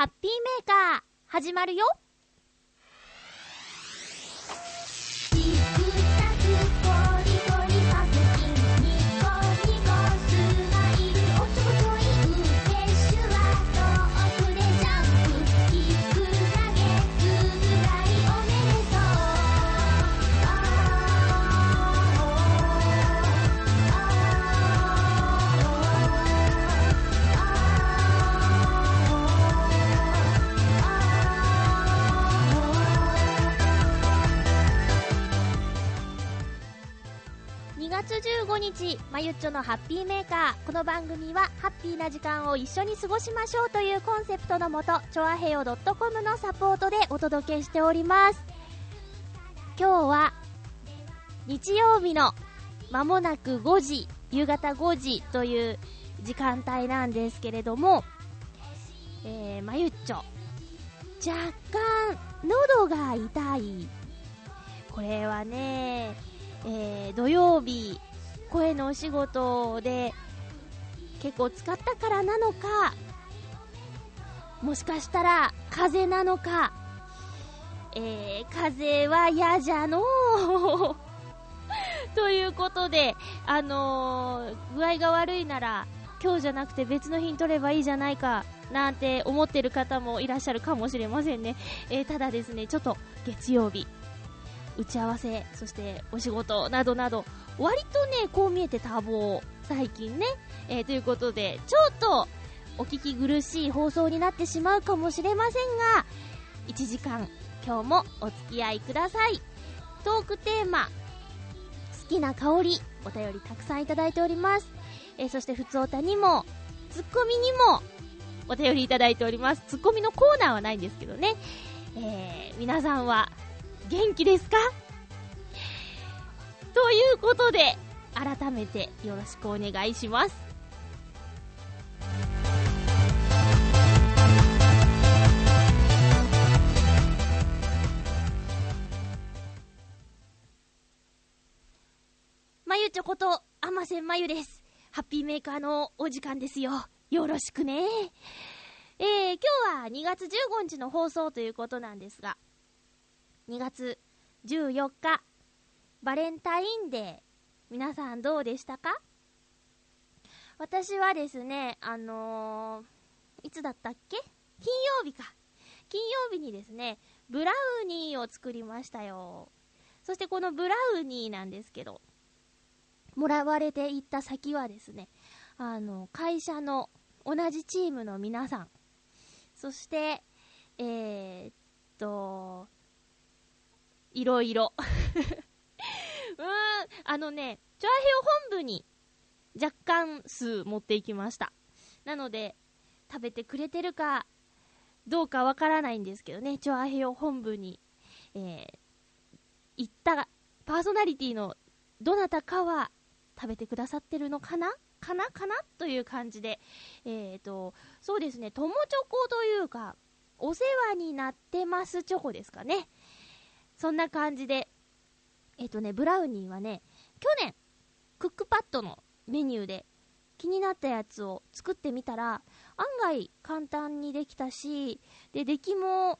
ハッピーメーカー、始まるよ。15日、まゆっちょのハッピーメーカー。この番組は、ハッピーな時間を一緒に過ごしましょうというコンセプトのもと、ちょあへよ .com のサポートでお届けしております。今日は、日曜日の間もなく5時、夕方5時という時間帯なんですけれども、えー、まゆっちょ、若干、喉が痛い。これはね、えー、土曜日、声のお仕事で結構使ったからなのか、もしかしたら風邪なのか、えー、風は嫌じゃのう。ということで、あのー、具合が悪いなら、今日じゃなくて別の日に取ればいいじゃないか、なんて思ってる方もいらっしゃるかもしれませんね。えー、ただですね、ちょっと月曜日、打ち合わせ、そしてお仕事などなど、割とね、こう見えて多忙、最近ね。えー、ということで、ちょっと、お聞き苦しい放送になってしまうかもしれませんが、1時間、今日もお付き合いください。トークテーマ、好きな香り、お便りたくさんいただいております。えー、そして、ふつおたにも、ツッコミにも、お便りいただいております。ツッコミのコーナーはないんですけどね。えー、皆さんは、元気ですか？ということで、改めてよろしくお願いします。まゆちょこと、あませんまゆです。ハッピーメーカーのお時間ですよ。よろしくね。えー、今日は2月15日の放送ということなんですが、2月14日、バレンタインデー、皆さんどうでしたか？私はですね、あのー、いつだったっけ？金曜日か。金曜日にですね、ブラウニーを作りましたよ。そしてこのブラウニーなんですけど、もらわれていった先はですね、あの、会社の同じチームの皆さん、そして、えー、っと、いろいろ。うーん、あのね、チョアヘオ本部に若干数持っていきました。なので、食べてくれてるかどうかわからないんですけどね、チョアヘオ本部に、えー、行ったパーソナリティのどなたかは食べてくださってるのかな？かな？かな？という感じで、えーと、そうですね、友チョコというか、お世話になってますチョコですかね。そんな感じで、えっ、とね、ブラウニーはね、去年、クックパッドのメニューで気になったやつを作ってみたら、案外簡単にできたし、で、出来も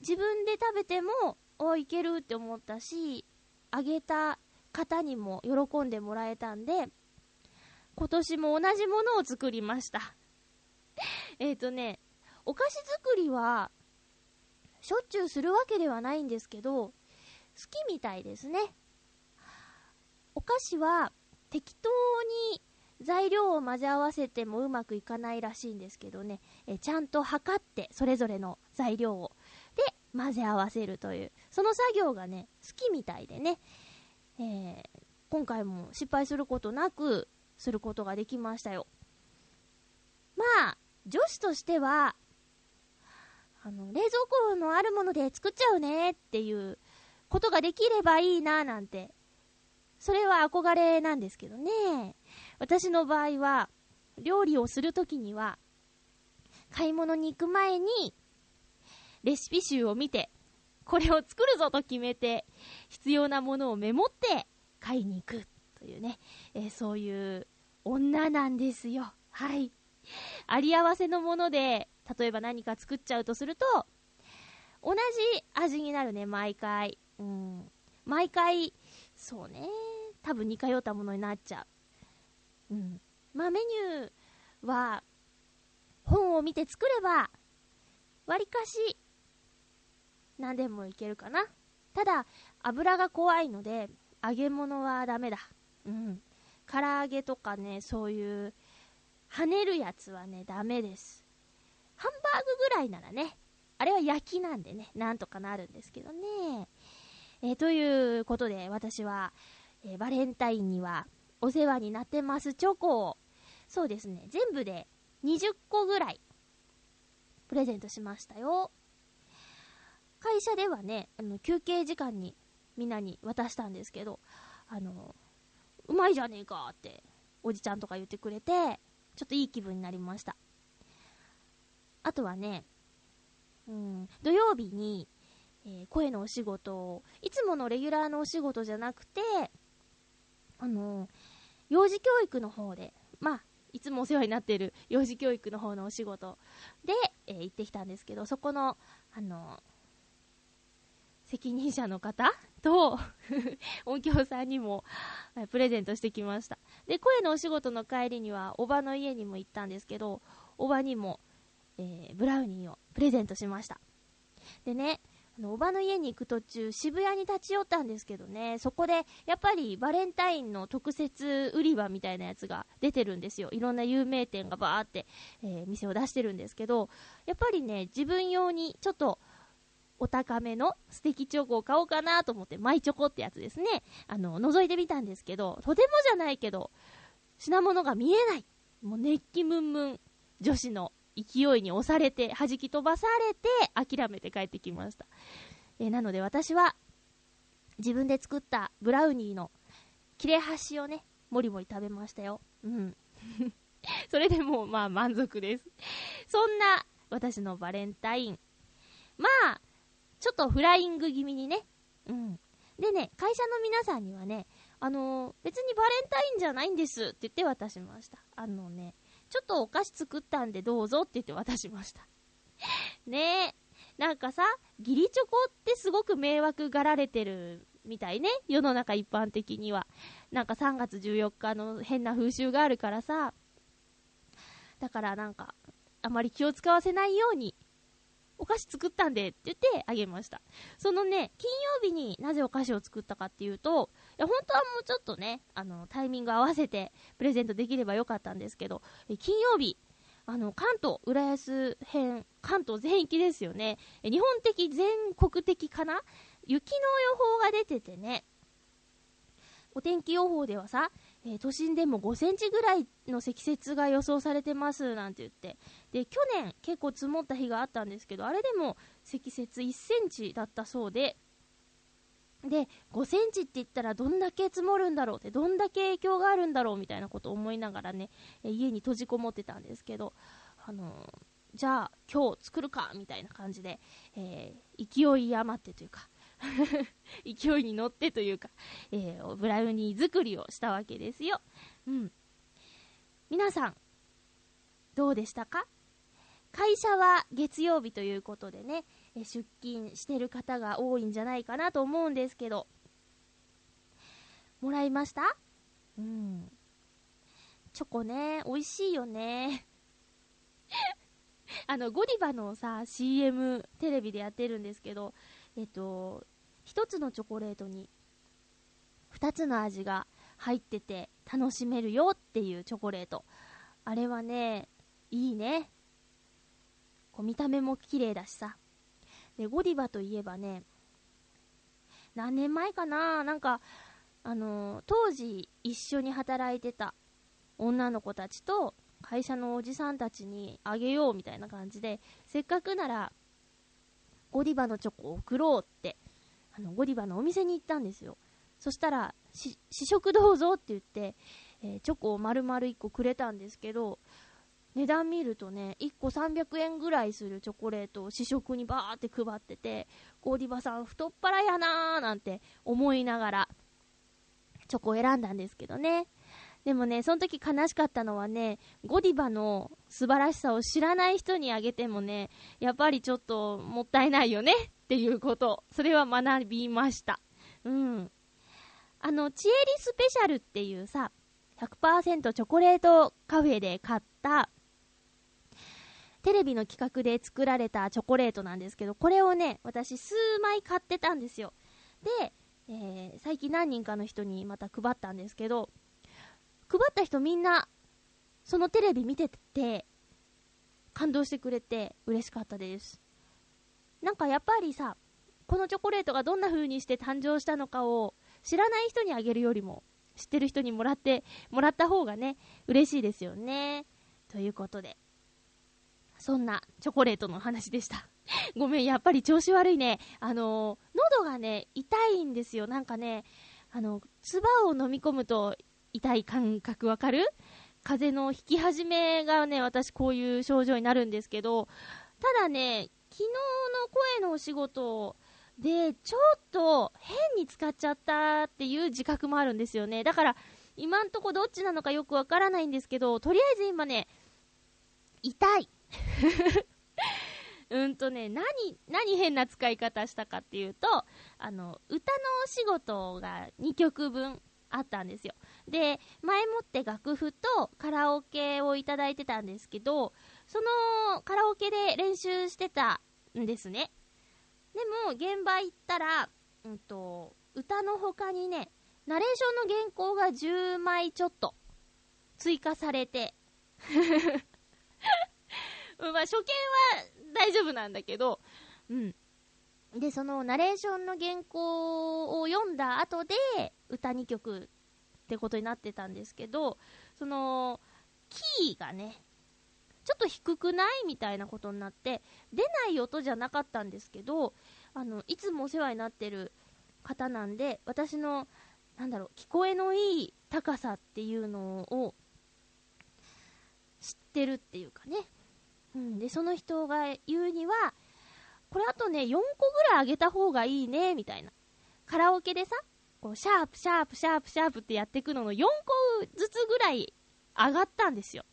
自分で食べても、あ、いけるって思ったし、あげた方にも喜んでもらえたんで、今年も同じものを作りました。えっとね、お菓子作りは、しょっちゅうするわけではないんですけど、きみたいですね。お菓子は適当に材料を混ぜ合わせてもうまくいかないらしいんですけどね、えちゃんと測ってそれぞれの材料をで混ぜ合わせるという、その作業がね、好きみたいでね、えー、今回も失敗することなくすることができましたよ。まあ、女子としては、あの、冷蔵庫のあるもので作っちゃうねっていうことができればいいななんて、それは憧れなんですけどね。私の場合は、料理をするときには、買い物に行く前に、レシピ集を見て、これを作るぞと決めて、必要なものをメモって買いに行くというね、えー、そういう女なんですよ。はい。あり合わせのもので例えば何か作っちゃうとすると、同じ味になるね、毎回。うん。毎回、そうね、多分似通ったものになっちゃう。うん。まあメニューは、本を見て作れば、わりかし、何でもいけるかな。ただ、油が怖いので、揚げ物はダメだ。うん。唐揚げとかね、そういう、跳ねるやつはね、ダメです。ハンバーグぐらいならね、あれは焼きなんでね、なんとかなるんですけどね。えー、ということで、私は、えー、バレンタインにはお世話になってますチョコを、そうですね、全部で20個ぐらい、プレゼントしましたよ。会社ではね、あの、休憩時間にみんなに渡したんですけど、あの、うまいじゃねえかって、おじちゃんとか言ってくれて、ちょっといい気分になりました。あとはね、うん、土曜日に、え、声のお仕事を、いつものレギュラーのお仕事じゃなくて、あの幼児教育の方で、まあ、いつもお世話になっている幼児教育の方のお仕事で、えー、行ってきたんですけど、そこの、あの責任者の方と 音響さんにもプレゼントしてきました。で、声のお仕事の帰りには、おばの家にも行ったんですけど、おばにも、えー、ブラウニーをプレゼントしました。でね、あの、おばの家に行く途中、渋谷に立ち寄ったんですけどね、そこで、やっぱりバレンタインの特設売り場みたいなやつが出てるんですよ。いろんな有名店がバーって、えー、店を出してるんですけど、やっぱりね、自分用にちょっと、お高めの素敵チョコを買おうかなと思って、マイチョコってやつですね。あの、覗いてみたんですけど、とてもじゃないけど、品物が見えない。もう熱気ムンムン女子の勢いに押されて、弾き飛ばされて、諦めて帰ってきました。え、なので私は、自分で作ったブラウニーの切れ端をね、もりもり食べましたよ。うん。それでもう、まあ満足です。そんな、私のバレンタイン。まあ、ちょっとフライング気味にね。うん。でね、会社の皆さんにはね、あのー、別にバレンタインじゃないんですって言って渡しました。あのね、ちょっとお菓子作ったんでどうぞって言って渡しました。ねえ。なんかさ、義理チョコってすごく迷惑がられてるみたいね。世の中一般的には。なんか3月14日の変な風習があるからさ。だからなんか、あまり気を使わせないようにお菓子作ったんでって言ってあげました。そのね、金曜日になぜお菓子を作ったかっていうと、や、本当はもうちょっとね、あの、タイミング合わせてプレゼントできればよかったんですけど、え金曜日、あの、関東、浦安編、関東全域ですよね。日本的、全国的かな？雪の予報が出ててね、お天気予報ではさ、え、都心でも5センチぐらいの積雪が予想されてますなんて言って、で、去年結構積もった日があったんですけど、あれでも積雪1センチだったそうで、で、5センチって言ったらどんだけ積もるんだろうって、どんだけ影響があるんだろうみたいなことを思いながらね、え家に閉じこもってたんですけど、あのー、じゃあ今日作るかみたいな感じで、えー、勢い余ってというか、勢いに乗ってというか、えー、ブラウニー作りをしたわけですよ。うん。皆さん、どうでしたか？会社は月曜日ということでね、え出勤してる方が多いんじゃないかなと思うんですけど、もらいました？うん。チョコね、美味しいよね。あの、ゴディバのさ、CM テレビでやってるんですけど、えっと、一つのチョコレートに二つの味が入ってて楽しめるよっていうチョコレート。あれはね、いいね。こう見た目も綺麗だしさ。で、ゴディバといえばね、何年前かな？なんか、あのー、当時一緒に働いてた女の子たちと会社のおじさんたちにあげようみたいな感じで、せっかくならゴディバのチョコを送ろうって、あの、ゴディバのお店に行ったんですよ。そしたら、試食どうぞって言って、えー、チョコを丸々1個くれたんですけど、値段見るとね、1個300円ぐらいするチョコレートを試食にバーって配ってて、ゴディバさん太っ腹やなーなんて思いながら、チョコを選んだんですけどね。でもね、その時悲しかったのはね、ゴディバの素晴らしさを知らない人にあげてもね、やっぱりちょっともったいないよね っていうこと。それは学びました。うん。あの、チエリスペシャルっていうさ、100%チョコレートカフェで買ったテレビの企画で作られたチョコレートなんですけど、これをね、私数枚買ってたんですよ。で、えー、最近何人かの人にまた配ったんですけど、配った人みんな、そのテレビ見てて、感動してくれて嬉しかったです。なんかやっぱりさ、このチョコレートがどんな風にして誕生したのかを知らない人にあげるよりも、知ってる人にもらって、もらった方がね、嬉しいですよね。ということで、そんなチョコレートの話でした。ごめん、やっぱり調子悪いね。あのー、喉がね、痛いんですよ。なんかね、あの、唾を飲み込むと痛い感覚わかる？風邪の引き始めがね、私こういう症状になるんですけど、ただね、昨日の声のお仕事で、ちょっと変に使っちゃったっていう自覚もあるんですよね。だから、今んとこどっちなのかよくわからないんですけど、とりあえず今ね、痛い。うんとね、何、何変な使い方したかっていうと、あの、歌のお仕事が2曲分あったんですよ。で、前もって楽譜とカラオケをいただいてたんですけど、そのカラオケで練習してたんですね。でも、現場行ったら、うんと、歌の他にね、ナレーションの原稿が10枚ちょっと追加されて まあ、初見は大丈夫なんだけど、うん。で、そのナレーションの原稿を読んだ後で、歌2曲ってことになってたんですけど、その、キーがね、ちょっと低くないみたいなことになって、出ない音じゃなかったんですけど、あの、いつもお世話になってる方なんで、私の、なんだろう、聞こえのいい高さっていうのを知ってるっていうかね、うん、で、その人が言うには、これあとね、4個ぐらい上げた方がいいね、みたいな。カラオケでさ、こう、シャープ、シャープ、シャープ、シャープってやっていくのの4個ずつぐらい上がったんですよ。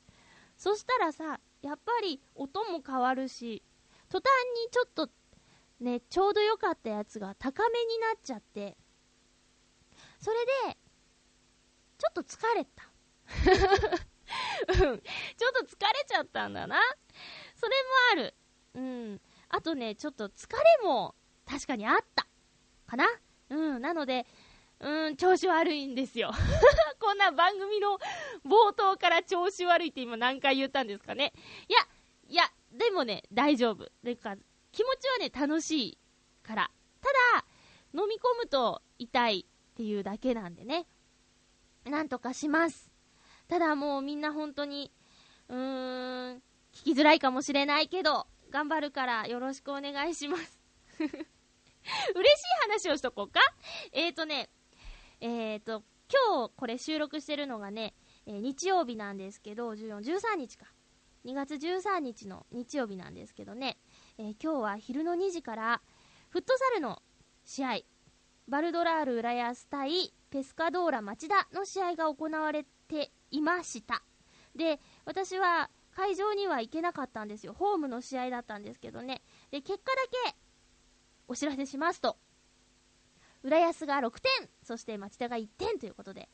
そしたらさ、やっぱり音も変わるし、途端にちょっとね、ちょうど良かったやつが高めになっちゃって、それで、ちょっと疲れた。うん。ちょっと疲れちゃったんだな。それもある。うん。あとね、ちょっと疲れも確かにあった。かなうん。なので、うん、調子悪いんですよ。こんな番組の冒頭から調子悪いって今何回言ったんですかね。いや、いや、でもね、大丈夫。でか気持ちはね、楽しいから。ただ、飲み込むと痛いっていうだけなんでね。なんとかします。ただもうみんな本当に、うーん、聞きづらいかもしれないけど、頑張るからよろしくお願いします。嬉しい話をしとこうかえーとね、えーと、今日これ収録してるのがね、えー、日曜日なんですけど、14、13日か。2月13日の日曜日なんですけどね、えー、今日は昼の2時から、フットサルの試合、バルドラール浦安対ペスカドーラ町田の試合が行われていました。で、私は会場には行けなかったんですよ。ホームの試合だったんですけどね。で、結果だけお知らせしますと、浦安が6点、そして町田が1点ということで、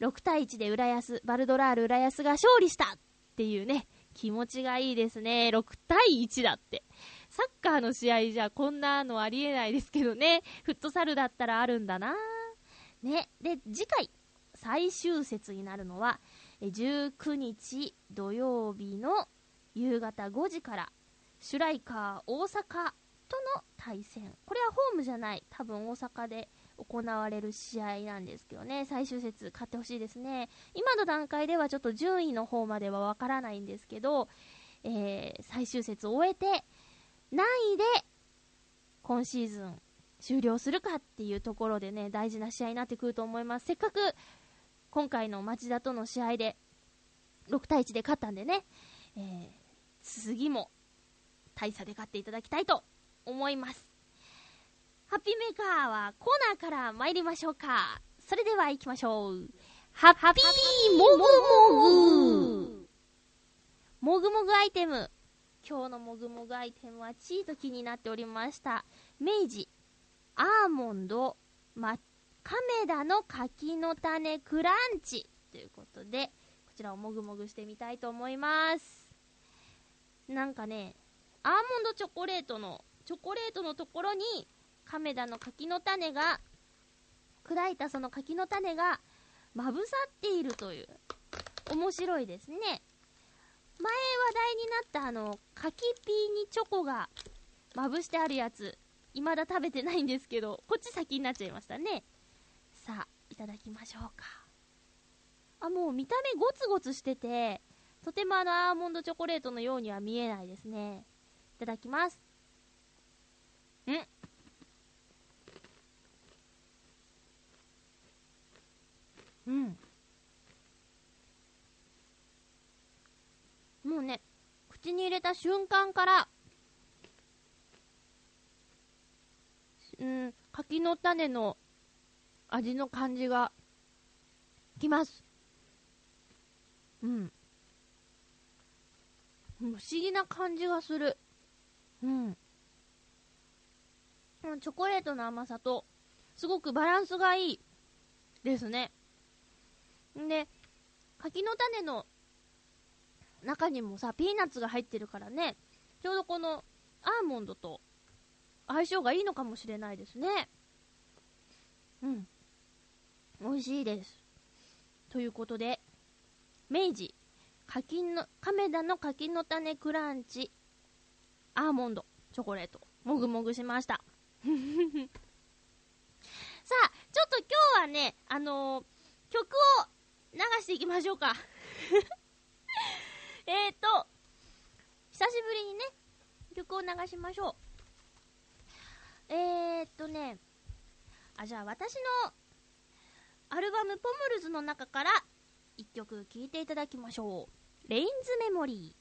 6対1で浦安、バルドラール浦安が勝利したっていうね、気持ちがいいですね。6対1だって。サッカーの試合じゃこんなのありえないですけどね。フットサルだったらあるんだなね。で、次回、最終節になるのは、19日土曜日の夕方5時から、シュライカー大阪との対戦。これはホームじゃない。多分大阪で行われる試合なんですけどね。最終節勝ってほしいですね。今の段階ではちょっと順位の方まではわからないんですけど、えー、最終節を終えて、何位で今シーズン終了するかっていうところでね、大事な試合になってくると思います。せっかく今回の町田との試合で6対1で勝ったんでね、えー、次も大差で勝っていただきたいと思います。ハッピーメーカーはコーナーから参りましょうか。それでは行きましょう。ハッピーもぐもぐもぐもぐアイテム。今日のもぐもぐアイテムはチート気になっておりました。明治、アーモンド、ま、亀田の柿の種クランチということで、こちらをもぐもぐしてみたいと思います。なんかね、アーモンドチョコレートの、チョコレートのところに、亀田の柿の種が、砕いたその柿の種が、まぶさっているという、面白いですね。前話題になったあの、柿ピーにチョコがまぶしてあるやつ、未だ食べてないんですけど、こっち先になっちゃいましたね。さあ、いただきましょうか。あ、もう見た目ゴツゴツしてて、とてもあのアーモンドチョコレートのようには見えないですね。いただきますう。ん？うん。もうね、口に入れた瞬間から、うん、柿の種の味の感じがきます。うん。不思議な感じがする。うん。チョコレートの甘さと、すごくバランスがいいですね。で、柿の種の中にもさ、ピーナッツが入ってるからね、ちょうどこのアーモンドと相性がいいのかもしれないですね。うん。美味しいです。ということで、明治柿の、亀田の柿の種クランチ、アーモンド、チョコレート、もぐもぐしました。さあ、ちょっと今日はね、あのー、曲を流していきましょうか。えっと、久しぶりにね、曲を流しましょう。えー、っとね、あ、じゃあ私のアルバムポムルズの中から1曲聴いていただきましょう。レインズメモリー。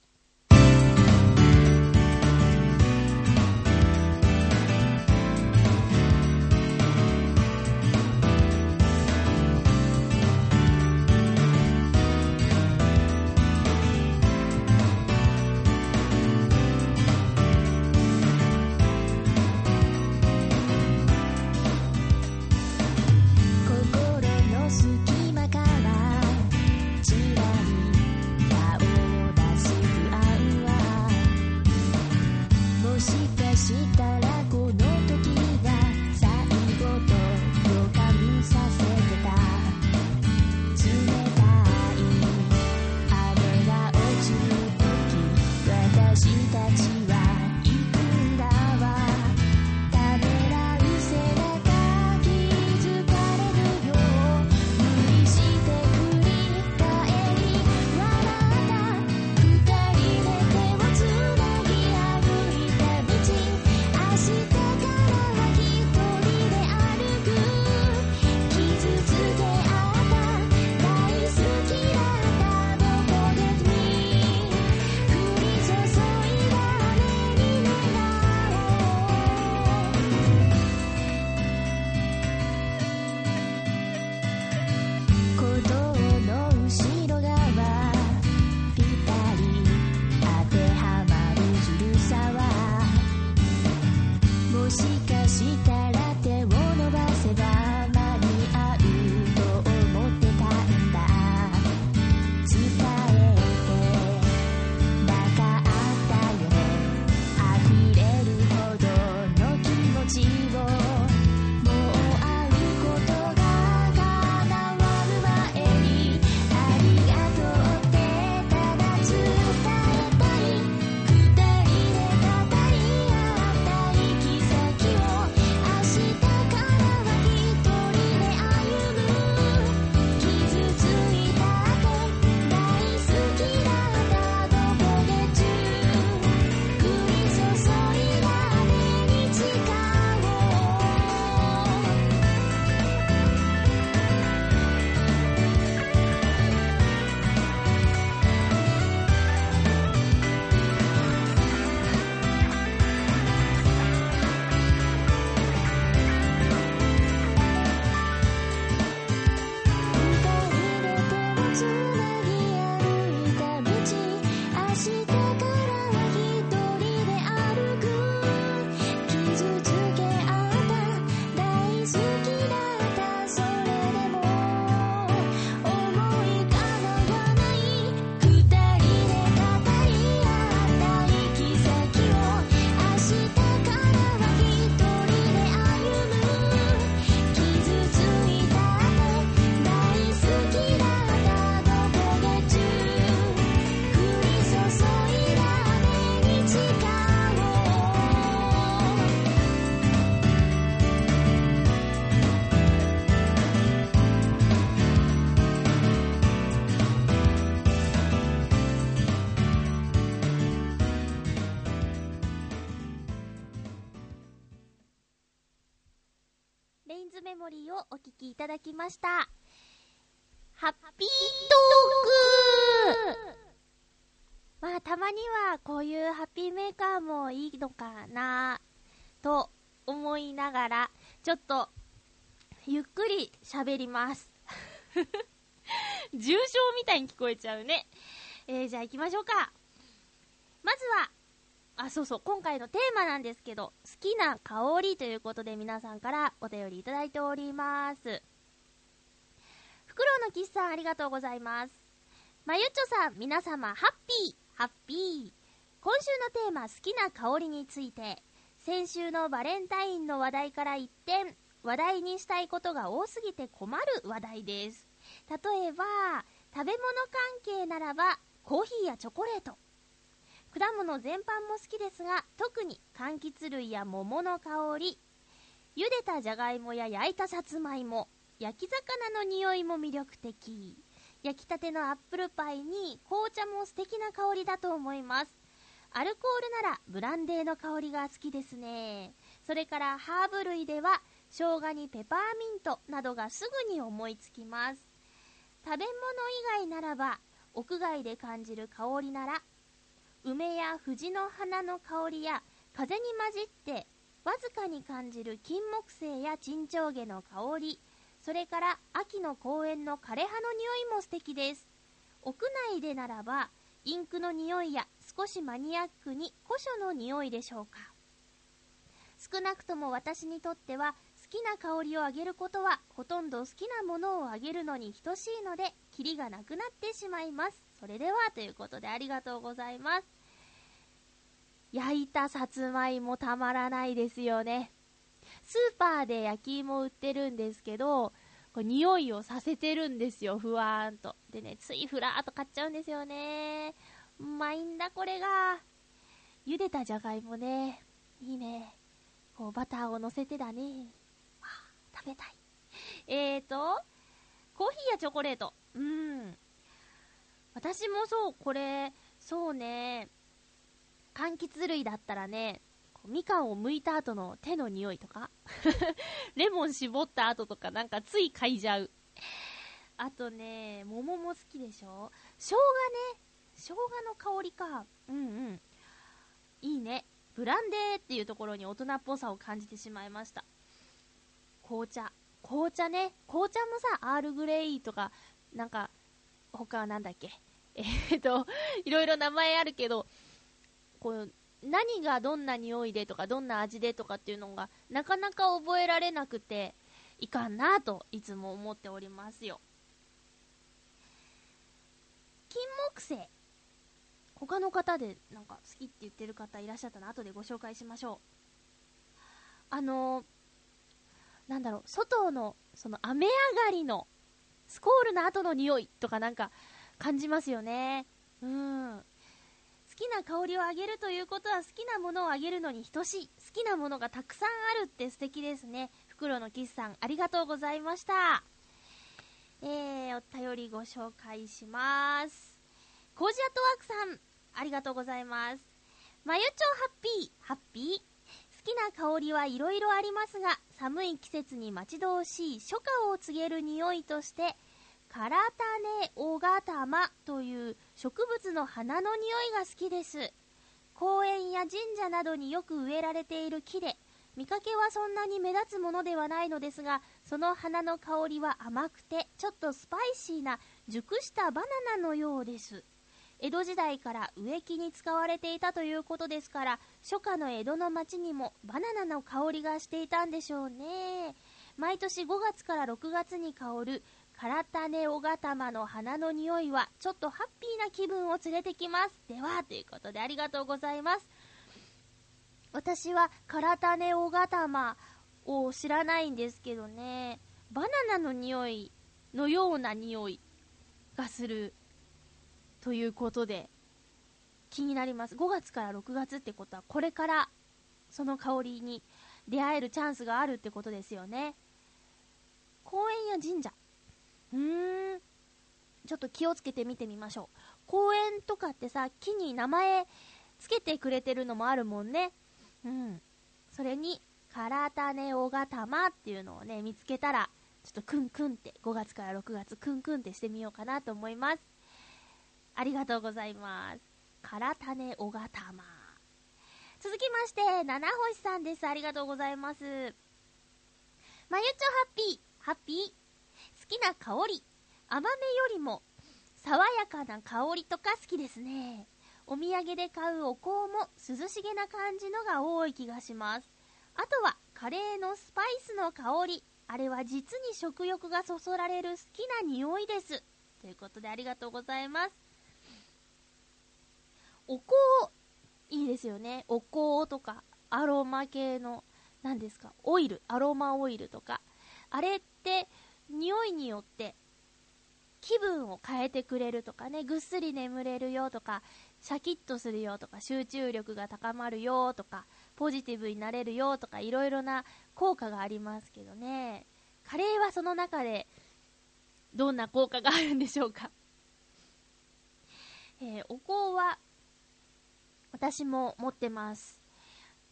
游戏。モリーをお聴きいただきました。ハッピートークまあ、たまにはこういうハッピーメーカーもいいのかなと思いながら、ちょっと、ゆっくり喋ります。重症みたいに聞こえちゃうね。えー、じゃあ行きましょうか。まずは、あ、そうそう、今回のテーマなんですけど、好きな香りということで皆さんからお便りいただいております。フクロウのキスさんありがとうございます。まゆっちょさん、皆様、ハッピー、ハッピー。今週のテーマ、好きな香りについて、先週のバレンタインの話題から一転、話題にしたいことが多すぎて困る話題です。例えば、食べ物関係ならば、コーヒーやチョコレート。果物全般も好きですが特に柑橘類や桃の香り茹でたじゃがいもや焼いたさつまいも焼き魚の匂いも魅力的。焼きたてのアップルパイに紅茶も素敵な香りだと思います。アルコールならブランデーの香りが好きですね。それからハーブ類では生姜にペパーミントなどがすぐに思いつきます。食べ物以外ならば屋外で感じる香りなら梅や藤の花の香りや風に混じってわずかに感じる金木犀や沈丁毛の香りそれから秋の公園の枯葉の匂いも素敵です。屋内でならばインクの匂いや少しマニアックに古書の匂いでしょうか。少なくとも私にとっては好きな香りをあげることはほとんど好きなものをあげるのに等しいのでキリがなくなってしまいます。それではということでありがとうございます焼いたさつまいもたまらないですよね。スーパーで焼き芋売ってるんですけど、これ匂いをさせてるんですよ、ふわーんと。でね、ついふらーっと買っちゃうんですよね。うまいんだ、これが。茹でたじゃがいもね、いいね。こう、バターを乗せてだね。あ、食べたい。えーと、コーヒーやチョコレート。うん。私もそう、これ、そうね、柑橘類だったらね、みかんを剥いた後の手の匂いとか レモン絞った後とかなんかつい嗅いじゃう。あとね、桃も好きでしょ？生姜ね。生姜の香りか。うんうん。いいね。ブランデーっていうところに大人っぽさを感じてしまいました。紅茶。紅茶ね。紅茶もさ、アールグレイとか、なんか、他はなんだっけ？えー、っと、いろいろ名前あるけど、こう、何がどんな匂いでとか、どんな味でとかっていうのが、なかなか覚えられなくて、いかんなといつも思っておりますよ。金木犀。他の方でなんか好きって言ってる方いらっしゃったら後でご紹介しましょう。あのー、なんだろう、外の、その雨上がりの、スコールの後の匂いとかなんか感じますよね。うん。好きな香りをあげるということは好きなものをあげるのに等しい。好きなものがたくさんあるって素敵ですね。袋のキスさん、ありがとうございました。えー、お便りご紹介します。コージアットワークさん、ありがとうございます。まゆちょハッピー、ハッピー。好きな香りはいろいろありますが、寒い季節に待ち遠しい初夏を告げる匂いとして、カラタネオガタマという植物の花の匂いが好きです。公園や神社などによく植えられている木で、見かけはそんなに目立つものではないのですが、その花の香りは甘くて、ちょっとスパイシーな熟したバナナのようです。江戸時代から植木に使われていたということですから、初夏の江戸の町にもバナナの香りがしていたんでしょうね。毎年5月から6月に香るカラタネオガタマの花の匂いはちょっとハッピーな気分を連れてきます。では、ということでありがとうございます。私はカラタネオガタマを知らないんですけどね、バナナの匂いのような匂いがするということで気になります。5月から6月ってことはこれからその香りに出会えるチャンスがあるってことですよね。公園や神社うーん。ちょっと気をつけて見てみましょう。公園とかってさ、木に名前つけてくれてるのもあるもんね。うん。それに、カラタネオガタマっていうのをね、見つけたら、ちょっとクンクンって、5月から6月、クンクンってしてみようかなと思います。ありがとうございます。カラタネオガタマ。続きまして、七星さんです。ありがとうございます。まゆちょハッピー、ハッピー。好きな香り、甘めよりも、爽やかな香りとか好きですね。お土産で買うお香も涼しげな感じのが多い気がします。あとは、カレーのスパイスの香り。あれは実に食欲がそそられる好きな匂いです。ということでありがとうございます。お香、いいですよね。お香とか、アロマ系の、何ですか、オイル、アロマオイルとか。あれって、匂いによって気分を変えてくれるとかね、ぐっすり眠れるよとか、シャキッとするよとか、集中力が高まるよとか、ポジティブになれるよとか、いろいろな効果がありますけどね。カレーはその中で、どんな効果があるんでしょうか？えー、お香は、私も持ってます。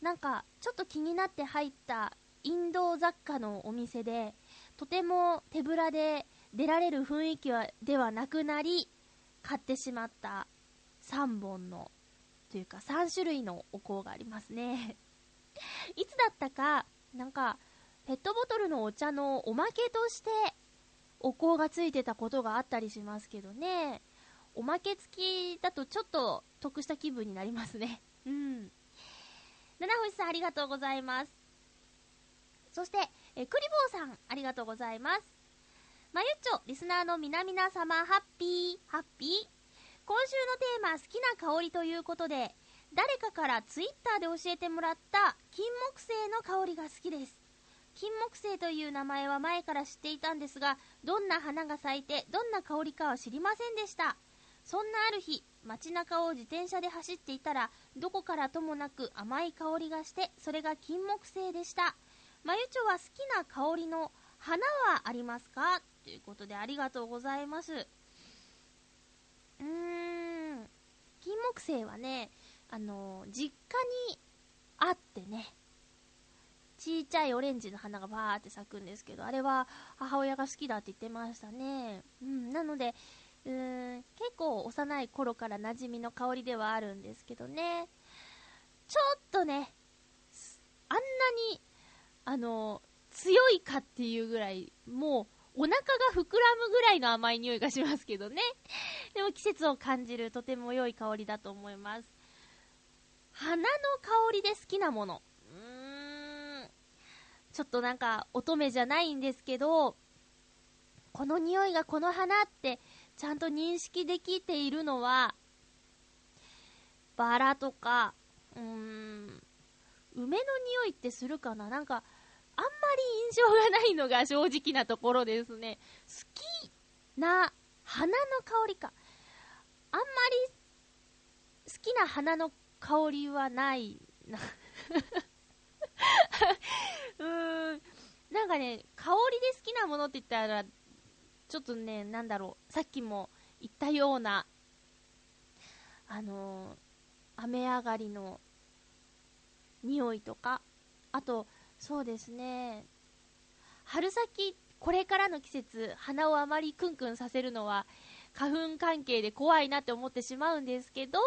なんか、ちょっと気になって入ったインド雑貨のお店で、とても手ぶらで出られる雰囲気はではなくなり、買ってしまった3本の、というか3種類のお香がありますね。いつだったか、なんか、ペットボトルのお茶のおまけとして、お香がついてたことがあったりしますけどね。おまけ付きだとちょっと得した気分になりますね。うん。七星さんありがとうございます。そして、えクリボーさんありがとうございます。まゆっちょ、リスナーの皆々様、ハッピー、ハッピー。今週のテーマ、好きな香りということで、誰かからツイッターで教えてもらった金木犀の香りが好きです。金木犀という名前は前から知っていたんですが、どんな花が咲いて、どんな香りかは知りませんでした。そんなある日、街中を自転車で走っていたら、どこからともなく甘い香りがして、それが金木犀でした。まゆちょは好きな香りの花はありますか？ということでありがとうございます。うーん、金木犀はね、あのー、実家にあってね、ちっちゃいオレンジの花がバーって咲くんですけど、あれは母親が好きだって言ってましたね。うん、なので、うーん、結構幼い頃から馴染みの香りではあるんですけどね。ちょっとね、あんなに、あの、強いかっていうぐらい、もう、お腹が膨らむぐらいの甘い匂いがしますけどね。でも季節を感じるとても良い香りだと思います。花の香りで好きなもの。うーん。ちょっとなんか乙女じゃないんですけど、この匂いがこの花ってちゃんと認識できているのは、バラとか、うーん、梅の匂いってするかな？なんか、あんまり印象がないのが正直なところですね。好きな花の香りか。あんまり好きな花の香りはないな うん。なんかね、香りで好きなものって言ったら、ちょっとね、なんだろう、さっきも言ったような、あのー、雨上がりの匂いとか、あと、そうですね。春先、これからの季節、鼻をあまりクンクンさせるのは、花粉関係で怖いなって思ってしまうんですけど、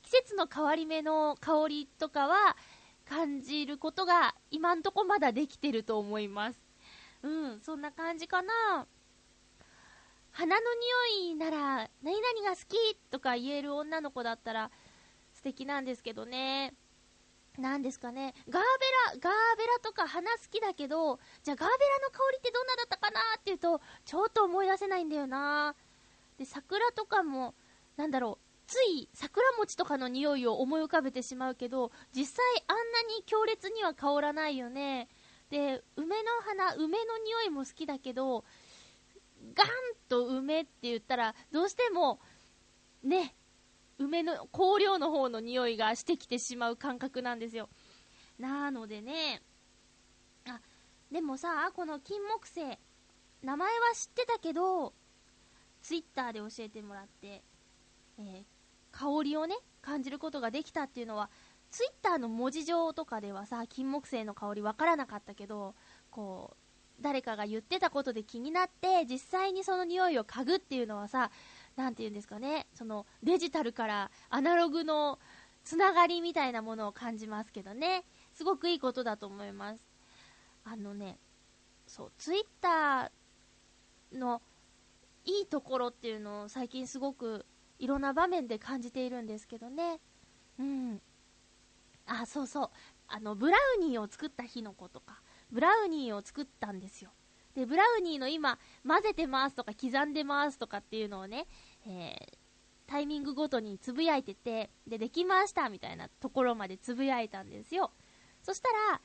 季節の変わり目の香りとかは感じることが今んとこまだできてると思います。うん、そんな感じかな。花の匂いなら、何々が好きとか言える女の子だったら素敵なんですけどね。なんですかね、ガーベラ、ガとか花好きだけど、じゃあガーベラの香りってどんなだったかなっていうと、ちょっと思い出せないんだよなで、桜とかも、なんだろう、つい桜餅とかの匂いを思い浮かべてしまうけど、実際あんなに強烈には香らないよね。で、梅の花、梅の匂いも好きだけど、ガンと梅って言ったら、どうしても、ね、梅の、香料の方の匂いがしてきてしまう感覚なんですよ。なのでね、でもさ、この金木犀、名前は知ってたけど、ツイッターで教えてもらって、えー、香りをね、感じることができたっていうのは、ツイッターの文字上とかではさ、金木犀の香りわからなかったけど、こう、誰かが言ってたことで気になって、実際にその匂いを嗅ぐっていうのはさ、なんて言うんですかね、そのデジタルからアナログのつながりみたいなものを感じますけどね、すごくいいことだと思います。あのね、そう、ツイッターのいいところっていうのを最近すごくいろんな場面で感じているんですけどね。うん。あ、そうそう。あの、ブラウニーを作った日の子とか、ブラウニーを作ったんですよ。で、ブラウニーの今、混ぜてますとか、刻んでますとかっていうのをね、えー、タイミングごとにつぶやいてて、で、できましたみたいなところまでつぶやいたんですよ。そしたら、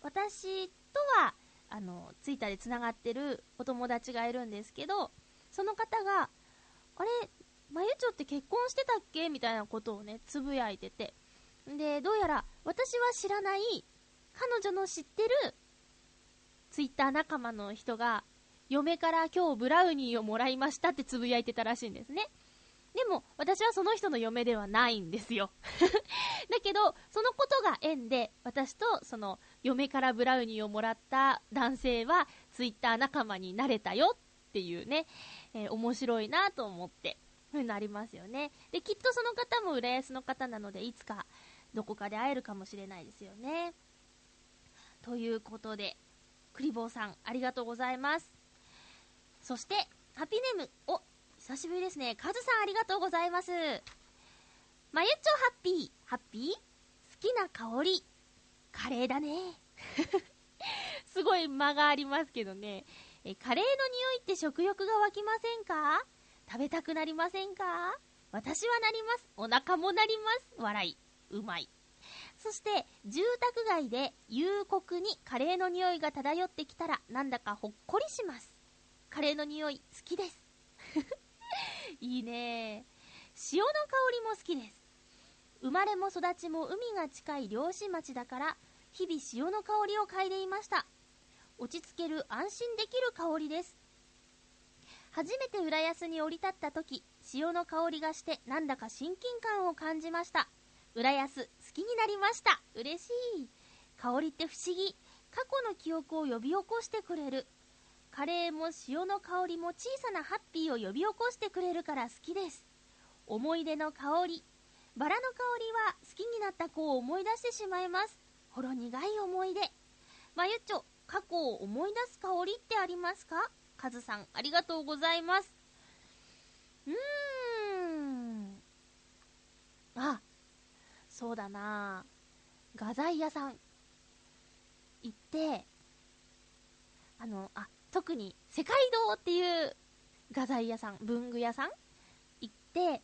私は、あの、ツイッターで繋がってるお友達がいるんですけど、その方が、あれ、まゆちょって結婚してたっけみたいなことをね、つぶやいてて。で、どうやら、私は知らない、彼女の知ってる、ツイッター仲間の人が、嫁から今日ブラウニーをもらいましたってつぶやいてたらしいんですね。でも、私はその人の嫁ではないんですよ。だけど、そのことが縁で、私とその嫁からブラウニーをもらった男性は、ツイッター仲間になれたよっていうね、えー、面白いなと思って、そういうのありますよね。で、きっとその方も浦安の方なので、いつかどこかで会えるかもしれないですよね。ということで、クリボーさん、ありがとうございます。そして、ハピネーム、お、久しぶりですね。カズさん、ありがとうございます。まゆっちょハッピー、ハッピー？好きな香り、カレーだね。すごい間がありますけどね。え、カレーの匂いって食欲が湧きませんか？食べたくなりませんか？私はなります。お腹もなります。笑い。うまい。そして、住宅街で夕刻にカレーの匂いが漂ってきたら、なんだかほっこりします。カレーの匂い好きです。いいね塩の香りも好きです。生まれも育ちも海が近い漁師町だから、日々塩の香りを嗅いでいました。落ち着ける安心できる香りです。初めて浦安に降り立った時、潮の香りがしてなんだか親近感を感じました。浦安、好きになりました。嬉しい。香りって不思議。過去の記憶を呼び起こしてくれる。カレーも塩の香りも小さなハッピーを呼び起こしてくれるから好きです。思い出の香り。バラの香りは好きになった子を思い出してしまいます。ほろ苦い思い出。まゆっちょ、過去を思い出す香りってありますか？カズさん、ありがとうございます。うーん。あ、そうだな画材屋さん行って、あの、あ、特に世界堂っていう画材屋さん、文具屋さん行って、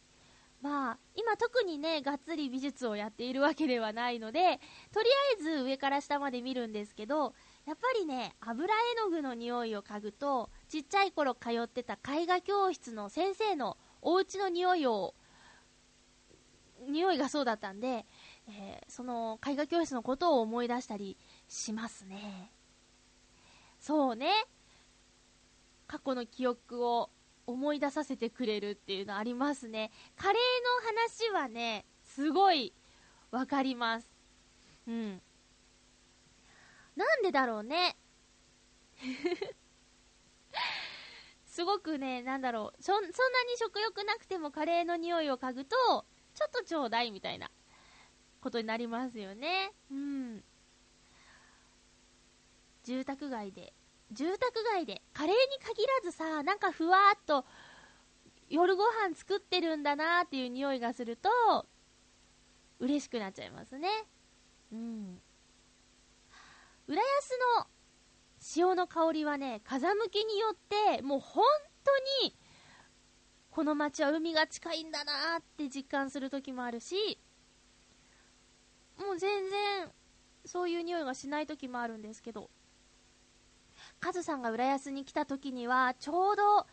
まあ、今特にね、がっつり美術をやっているわけではないので、とりあえず上から下まで見るんですけど、やっぱりね、油絵の具の匂いを嗅ぐと、ちっちゃい頃通ってた絵画教室の先生のお家の匂いを、匂いがそうだったんで、えー、その絵画教室のことを思い出したりしますね。そうね。過去の記憶を思い出させてくれるっていうのありますね。カレーの話はね、すごいわかります。うん。なんでだろうね。すごくね、なんだろうそ、そんなに食欲なくてもカレーの匂いを嗅ぐと、ちょっとちょうだいみたいなことになりますよね。うん。住宅街で、住宅街で、カレーに限らずさ、なんかふわーっと、夜ご飯作ってるんだなーっていう匂いがすると、嬉しくなっちゃいますね。うん。浦安の潮の香りはね、風向きによって、もう本当に、この街は海が近いんだなーって実感する時もあるし、もう全然、そういう匂いがしない時もあるんですけど、カズさんが浦安に来た時には、ちょうど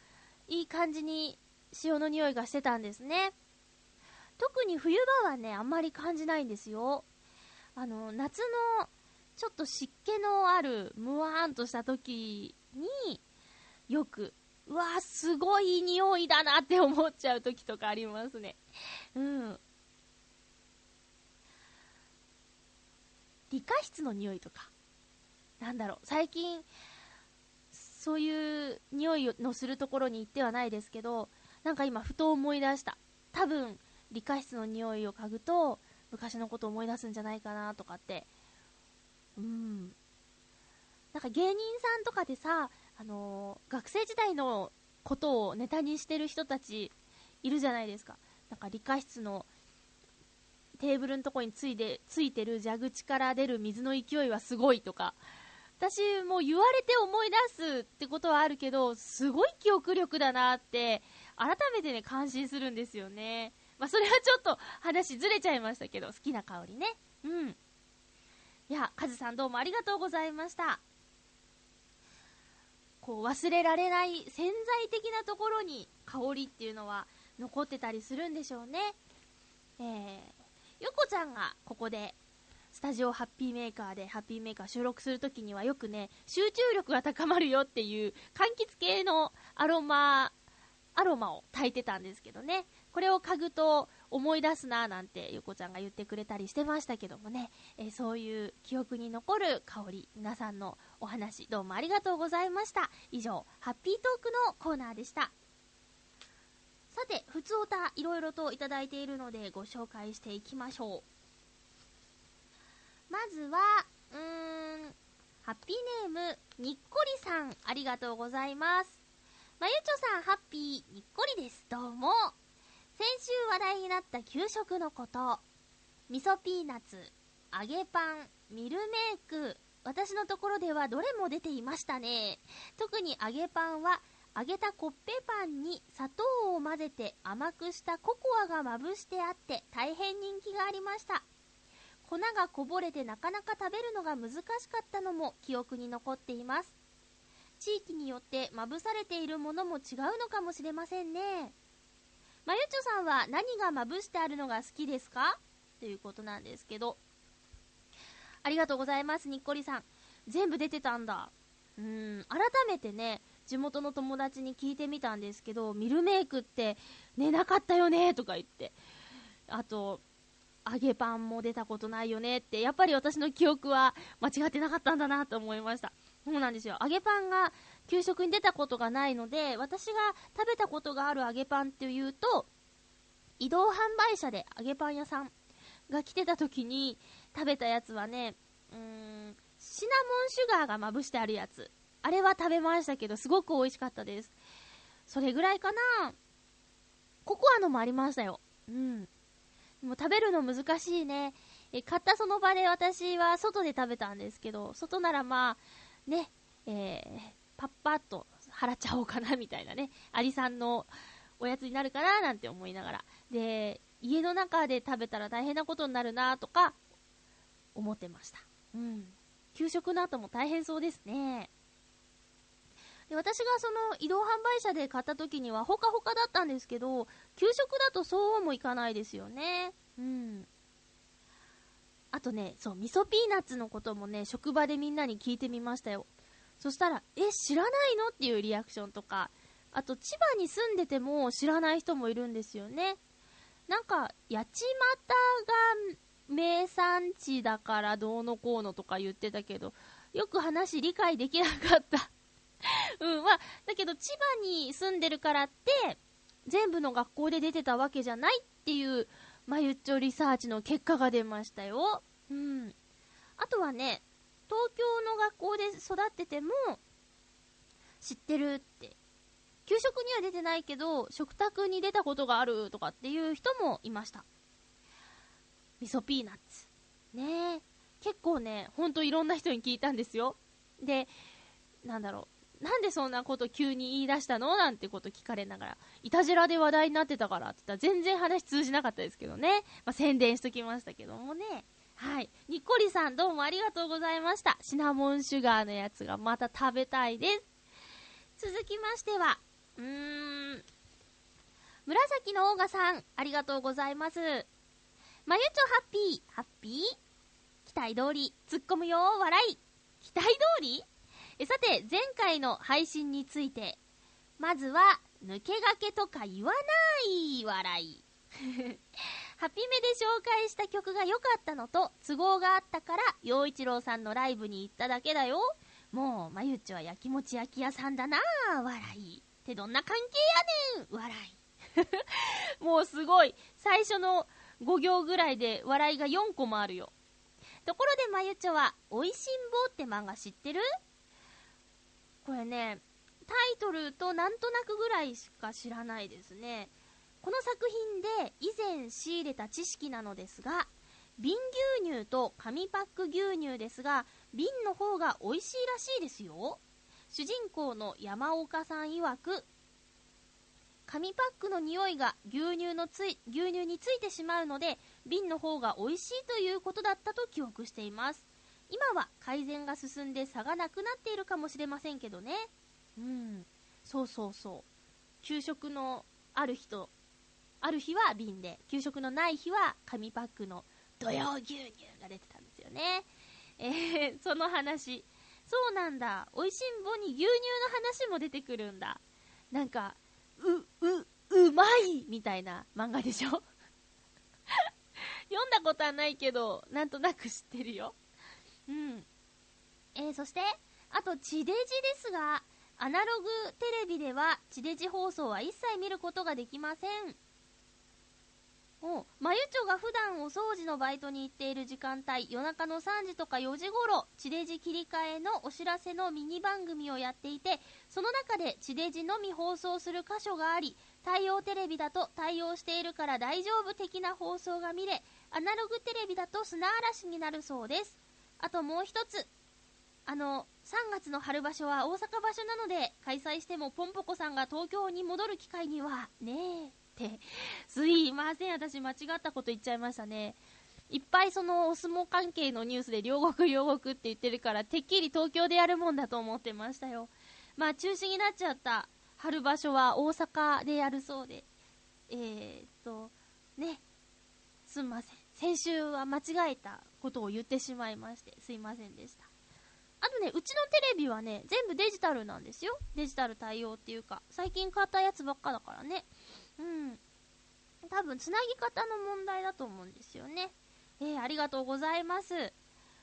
いい感じに潮の匂いがしてたんですね。特に冬場はね、あんまり感じないんですよ。あの、夏のちょっと湿気のある、むわーんとした時に、よく、うわー、すごい匂いだなって思っちゃう時とかありますね。うん。理科室の匂いとか、なんだろう、最近、そういう匂いのするところに行ってはないですけど、なんか今ふと思い出した。多分、理科室の匂いを嗅ぐと、昔のことを思い出すんじゃないかなとかって、うん。なんか芸人さんとかでさ、あのー、学生時代のことをネタにしてる人たちいるじゃないですか。なんか理科室のテーブルのとこについてついてる蛇口から出る水の勢いはすごいとか、私も言われて思い出すってことはあるけど、すごい記憶力だなって、改めてね、感心するんですよね。まあ、それはちょっと話ずれちゃいましたけど、好きな香りね。うん。いや、カズさんどうもありがとうございました。こう、忘れられない潜在的なところに香りっていうのは残ってたりするんでしょうね。えー、ゆこちゃんがここで、スタジオハッピーメーカーでハッピーメーカー収録するときにはよくね、集中力が高まるよっていう柑橘系のアロマ、アロマを炊いてたんですけどね。これを嗅ぐと思い出すななんてゆこちゃんが言ってくれたりしてましたけどもね、えー、そういう記憶に残る香り、皆さんのお話どうもありがとうございました。以上、ハッピートークのコーナーでした。さて、ふつおた、いろいろといただいているのでご紹介していきましょう。まずは、うーん、ハッピーネーム、にっこりさん、ありがとうございます。まゆちょさん、ハッピー、にっこりです。どうも。先週話題になった給食のこと。味噌ピーナッツ、揚げパン、ミルメイク。私のところではどれも出ていましたね。特に揚げパンは揚げたコッペパンに砂糖を混ぜて甘くしたココアがまぶしてあって大変人気がありました粉がこぼれてなかなか食べるのが難しかったのも記憶に残っています。地域によってまぶされているものも違うのかもしれませんね。まゆちょさんは何がまぶしてあるのが好きですか？ということなんですけど。ありがとうございますにっこりさん。全部出てたんだ。うん改めてね地元の友達に聞いてみたんですけど、ミルメイクって寝なかったよねとか言って、あと、揚げパンも出たことないよねって、やっぱり私の記憶は間違ってなかったんだなと思いました。そうなんですよ。揚げパンが給食に出たことがないので、私が食べたことがある揚げパンっていうと、移動販売車で揚げパン屋さんが来てた時に食べたやつはね、うーん、シナモンシュガーがまぶしてあるやつ。あれは食べましたけど、すごく美味しかったです。それぐらいかなココアのもありましたよ。うん。もう食べるの難しいね。え、買ったその場で私は外で食べたんですけど、外ならまあ、ね、えー、パッパッと払っちゃおうかなみたいなね、アリさんのおやつになるかななんて思いながら。で、家の中で食べたら大変なことになるなとか、思ってました。うん。給食の後も大変そうですね。で私がその移動販売車で買った時にはほかほかだったんですけど、給食だとそうもいかないですよね。うん。あとね、そう、味噌ピーナッツのこともね、職場でみんなに聞いてみましたよ。そしたら、え、知らないのっていうリアクションとか、あと千葉に住んでても知らない人もいるんですよね。なんか、八街が名産地だからどうのこうのとか言ってたけど、よく話理解できなかったうん、まあ、だけど千葉に住んでるからって、全部の学校で出てたわけじゃないっていう、まゆっちょリサーチの結果が出ましたよ。うん。あとはね、東京の学校で育ってても、知ってるって。給食には出てないけど、食卓に出たことがあるとかっていう人もいました。味噌ピーナッツ。ねえ。結構ね、ほんといろんな人に聞いたんですよ。で、なんだろう。なんでそんなこと急に言い出したの？なんてこと聞かれながら、いたじらで話題になってたからって言ったら全然話通じなかったですけどね。まあ、宣伝しときましたけどもね。はい。にっこりさんどうもありがとうございました。シナモンシュガーのやつがまた食べたいです。続きましては、うーん、紫のオーガさん、ありがとうございます。まゆちょハッピー、ハッピー？期待通り、突っ込むよ、笑い。期待通り？えさて、前回の配信について、まずは、抜け駆けとか言わない笑い。ハピメで紹介した曲が良かったのと都合があったから陽一郎さんのライブに行っただけだよ。もうまゆっちはやきもち焼き屋さんだな笑い。ってどんな関係やねん笑い。もうすごい。最初の5行ぐらいで笑いが4個もあるよ。ところでまゆっちょは「おいしんぼ」って漫画知ってる？これねタイトルとなんとなくぐらいしか知らないですね。この作品で以前仕入れた知識なのですが瓶牛乳と紙パック牛乳ですが瓶の方が美味しいらしいですよ。主人公の山岡さん曰く紙パックの匂いが牛乳のつい牛乳についてしまうので瓶の方が美味しいということだったと記憶しています。今は改善が進んで差がなくなっているかもしれませんけどね。うん。そうそうそう。給食のある日とある日は瓶で給食のない日は紙パックの土曜牛乳が出てたんですよね。えー、その話。そうなんだ。おいしんぼに牛乳の話も出てくるんだ。なんかう、う、うまいみたいな漫画でしょ？読んだことはないけど、なんとなく知ってるよ。うん。えー、そして、あと、地デジですが、アナログテレビでは地デジ放送は一切見ることができません。おまゆちょが普段お掃除のバイトに行っている時間帯夜中の3時とか4時頃地デジ切り替えのお知らせのミニ番組をやっていてその中で地デジのみ放送する箇所があり対応テレビだと対応しているから大丈夫的な放送が見れアナログテレビだと砂嵐になるそうですあともう一つあの3月の春場所は大阪場所なので開催してもポンポコさんが東京に戻る機会にはねえって、すいません、私間違ったこと言っちゃいましたね。いっぱいそのお相撲関係のニュースで両国両国って言ってるから、てっきり東京でやるもんだと思ってましたよ。まあ中止になっちゃった春場所は大阪でやるそうで、えー、っと、ね、すんません。先週は間違えたことを言ってしまいまして、すいませんでした。あとね、うちのテレビはね、全部デジタルなんですよ。デジタル対応っていうか、最近買ったやつばっかだからね。うん。多分、つなぎ方の問題だと思うんですよね。えー、ありがとうございます。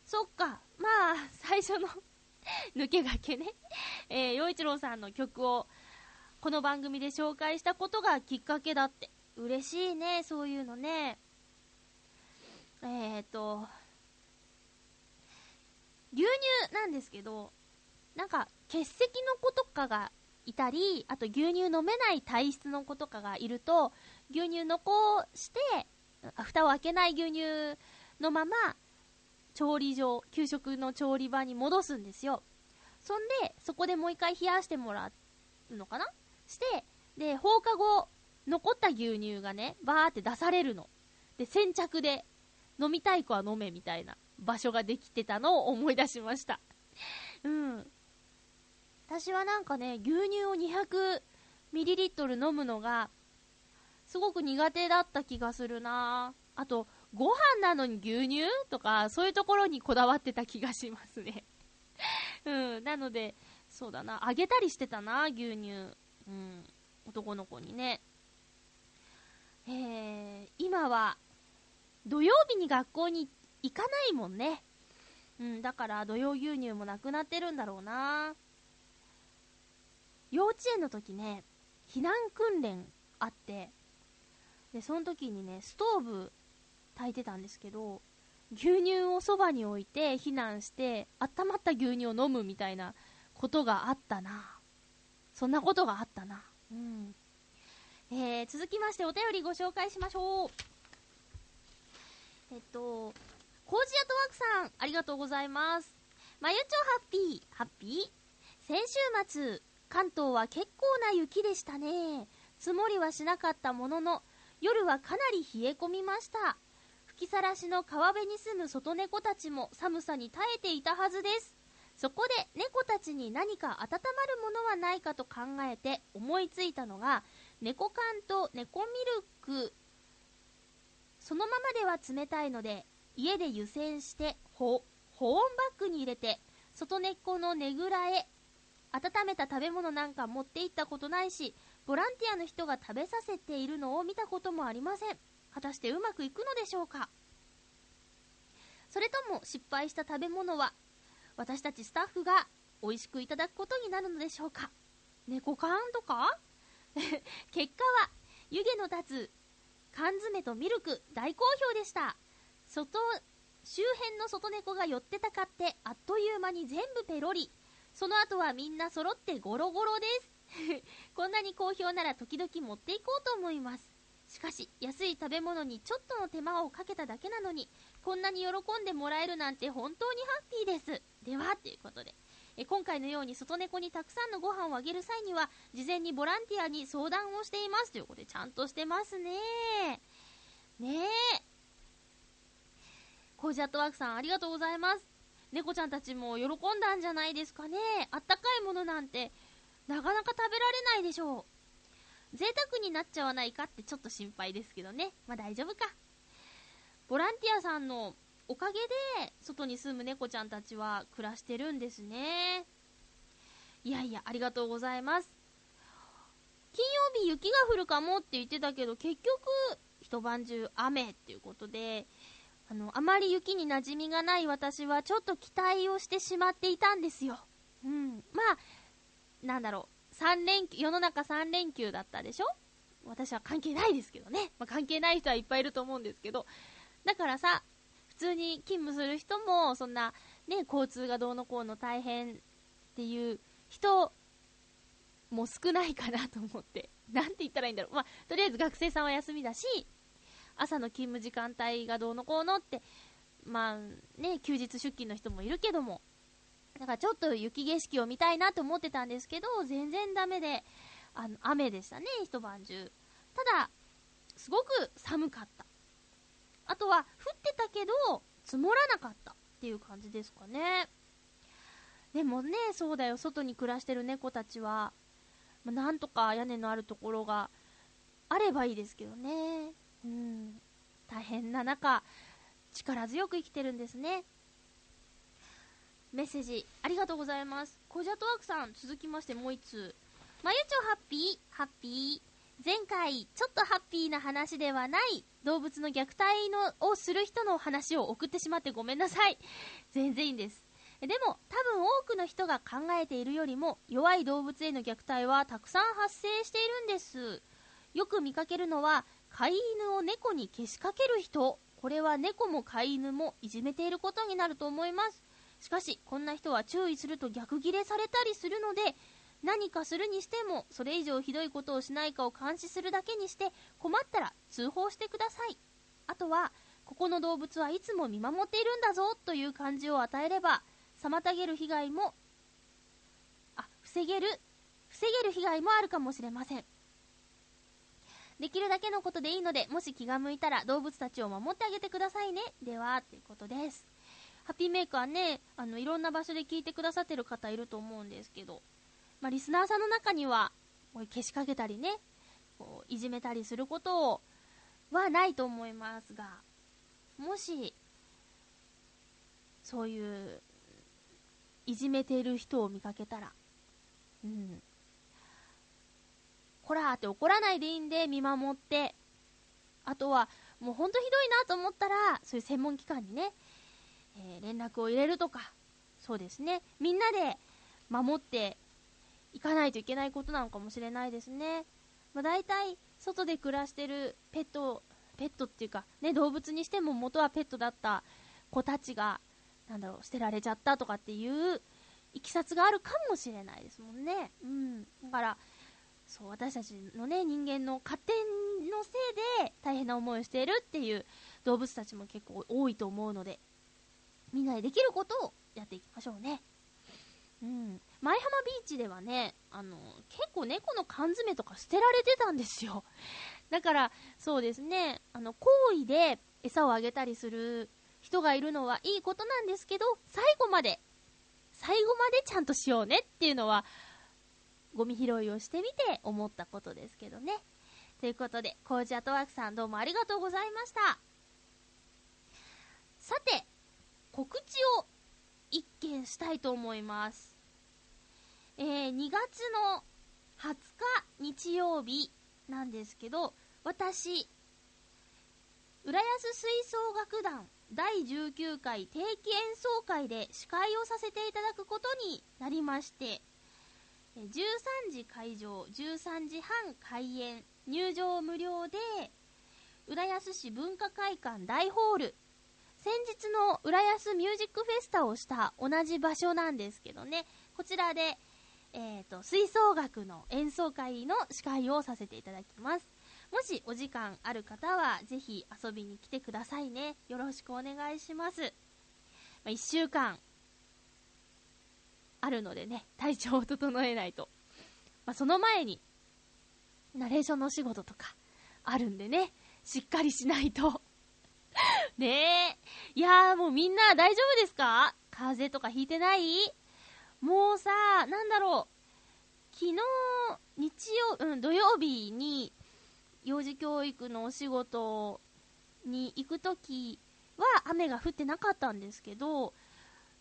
そっか。まあ、最初の 抜け駆けね。えー、洋一郎さんの曲を、この番組で紹介したことがきっかけだって。嬉しいね、そういうのね。えーと、牛乳なんですけど、なんか、欠席の子とかがいたり、あと牛乳飲めない体質の子とかがいると、牛乳残して、蓋を開けない牛乳のまま、調理場、給食の調理場に戻すんですよ。そんで、そこでもう一回冷やしてもらうのかな？して、で、放課後、残った牛乳がね、バーって出されるの。で、先着で、飲みたい子は飲めみたいな場所ができてたのを思い出しました。うん。私はなんかね、牛乳を 200ml 飲むのが、すごく苦手だった気がするなあと、ご飯なのに牛乳とか、そういうところにこだわってた気がしますね。うん、なので、そうだな、あげたりしてたな、牛乳。うん、男の子にね。えー、今は、土曜日に学校に行っ行かないもんね。うん、だから土曜牛乳もなくなってるんだろうな。幼稚園の時ね、避難訓練あって、で、その時にね、ストーブ炊いてたんですけど、牛乳をそばに置いて避難して、温まった牛乳を飲むみたいなことがあったな。そんなことがあったな。うん。えー、続きましてお便りご紹介しましょう。えっと、コージアトワークさん、ありがとうございます。まゆちょハッピー、ハッピー先週末、関東は結構な雪でしたね。積もりはしなかったものの、夜はかなり冷え込みました。吹きさらしの川辺に住む外猫たちも寒さに耐えていたはずです。そこで猫たちに何か温まるものはないかと考えて思いついたのが、猫缶と猫ミルク。そのままでは冷たいので、家で湯煎して保温バッグに入れて、外猫のねぐらへ温めた食べ物なんか持って行ったことないし、ボランティアの人が食べさせているのを見たこともありません。果たしてうまくいくのでしょうか？それとも失敗した食べ物は私たちスタッフが美味しくいただくことになるのでしょうか？猫缶とか？結果は湯気の立つ缶詰とミルク大好評でした。外周辺の外猫が寄ってたかってあっという間に全部ペロリ。その後はみんな揃ってゴロゴロです。こんなに好評なら時々持っていこうと思います。しかし安い食べ物にちょっとの手間をかけただけなのにこんなに喜んでもらえるなんて本当にハッピーです。ではということで。え今回のように外猫にたくさんのご飯をあげる際には事前にボランティアに相談をしています。ということでちゃんとしてますね。ねえ。コージアットワークさんありがとうございます。猫ちゃんたちも喜んだんじゃないですかね。あったかいものなんてなかなか食べられないでしょう。贅沢になっちゃわないかってちょっと心配ですけどね。まあ大丈夫か。ボランティアさんのおかげで外に住む猫ちゃんたちは暮らしてるんですね。いやいやありがとうございます。金曜日雪が降るかもって言ってたけど結局一晩中雨っていうことであのあまり雪に馴染みがない私はちょっと期待をしてしまっていたんですよ。うん。まあなんだろう。3連休世の中3連休だったでしょ？私は関係ないですけどね、まあ、関係ない人はいっぱいいると思うんですけど。だからさ、普通に勤務する人も、そんな、ね、交通がどうのこうの大変っていう人も少ないかなと思って。なんて言ったらいいんだろう。まあ、とりあえず学生さんは休みだし、朝の勤務時間帯がどうのこうのって、まあね、休日出勤の人もいるけども、だかちょっと雪景色を見たいなと思ってたんですけど、全然ダメで、あの、雨でしたね、一晩中。ただ、すごく寒かった。あとは、降ってたけど、積もらなかったっていう感じですかね。でもね、そうだよ、外に暮らしてる猫たちは、まあ、なんとか屋根のあるところがあればいいですけどね。うん。大変な中、力強く生きてるんですね。メッセージ、ありがとうございます。コジャトワークさん、続きましてもう一通。まゆちょハッピー、ハッピー。前回、ちょっとハッピーな話ではない動物の虐待のをする人の話を送ってしまってごめんなさい。全然いいんです。でも、多分多くの人が考えているよりも、弱い動物への虐待はたくさん発生しているんです。よく見かけるのは、飼い犬を猫にけしかける人。これは猫も飼い犬もいじめていることになると思います。しかし、こんな人は注意すると逆ギレされたりするので、何かするにしてもそれ以上ひどいことをしないかを監視するだけにして困ったら通報してくださいあとはここの動物はいつも見守っているんだぞという感じを与えれば妨げる被害もあ防げる防げる被害もあるかもしれませんできるだけのことでいいのでもし気が向いたら動物たちを守ってあげてくださいねではということですハッピーメーカーねあのいろんな場所で聞いてくださってる方いると思うんですけどまあ、リスナーさんの中には、こうけしかけたりね、こういじめたりすることをはないと思いますが、もし、そういう、いじめている人を見かけたら、うん。こらーって怒らないでいいんで見守って、あとは、もうほんとひどいなと思ったら、そういう専門機関にね、えー、連絡を入れるとか、そうですね、みんなで守って行かないといけないことなのかもしれないですね。まあ、大体、外で暮らしてるペット、ペットっていうか、ね、動物にしても元はペットだった子たちが、なんだろう、捨てられちゃったとかっていういきさつがあるかもしれないですもんね。うん。だから、そう、私たちのね、人間の勝手のせいで大変な思いをしているっていう動物たちも結構多いと思うので、みんなでできることをやっていきましょうね。うん。舞浜ビーチではね、あの、結構猫の缶詰とか捨てられてたんですよ。だから、そうですね、あの、行為で餌をあげたりする人がいるのはいいことなんですけど、最後まで、最後までちゃんとしようねっていうのは、ゴミ拾いをしてみて思ったことですけどね。ということで、コージアトワークさんどうもありがとうございました。さて、告知を一件したいと思います。えー、2月の20日日曜日なんですけど、私、浦安吹奏楽団第19回定期演奏会で司会をさせていただくことになりまして、13時会場、13時半開演、入場無料で、浦安市文化会館大ホール、先日の浦安ミュージックフェスタをした同じ場所なんですけどね、こちらで、えっ、と、吹奏楽の演奏会の司会をさせていただきます。もしお時間ある方は、ぜひ遊びに来てくださいね。よろしくお願いします。まあ、1週間、あるのでね、体調を整えないと。まあ、その前に、ナレーションのお仕事とか、あるんでね、しっかりしないと。ねえ。いやーもうみんな大丈夫ですか？風邪とかひいてない？もうさ、なんだろう。昨日、日曜、うん、土曜日に、幼児教育のお仕事に行くときは雨が降ってなかったんですけど、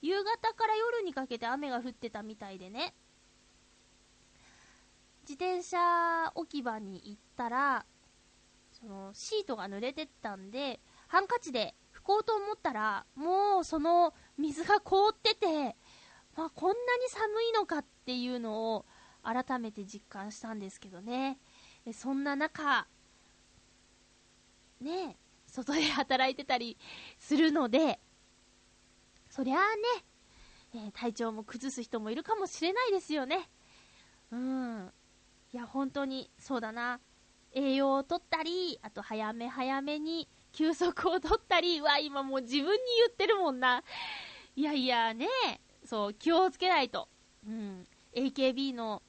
夕方から夜にかけて雨が降ってたみたいでね、自転車置き場に行ったら、そのシートが濡れてたんで、ハンカチで拭こうと思ったら、もうその水が凍ってて、まあ、こんなに寒いのかっていうのを改めて実感したんですけどね。そんな中、ね、外で働いてたりするので、そりゃあね、えー、体調も崩す人もいるかもしれないですよね。うん。いや、本当に、そうだな。栄養をとったり、あと早め早めに休息をとったり、わ、今もう自分に言ってるもんな。いやいやね、そう、気をつけないと。うん。AKB の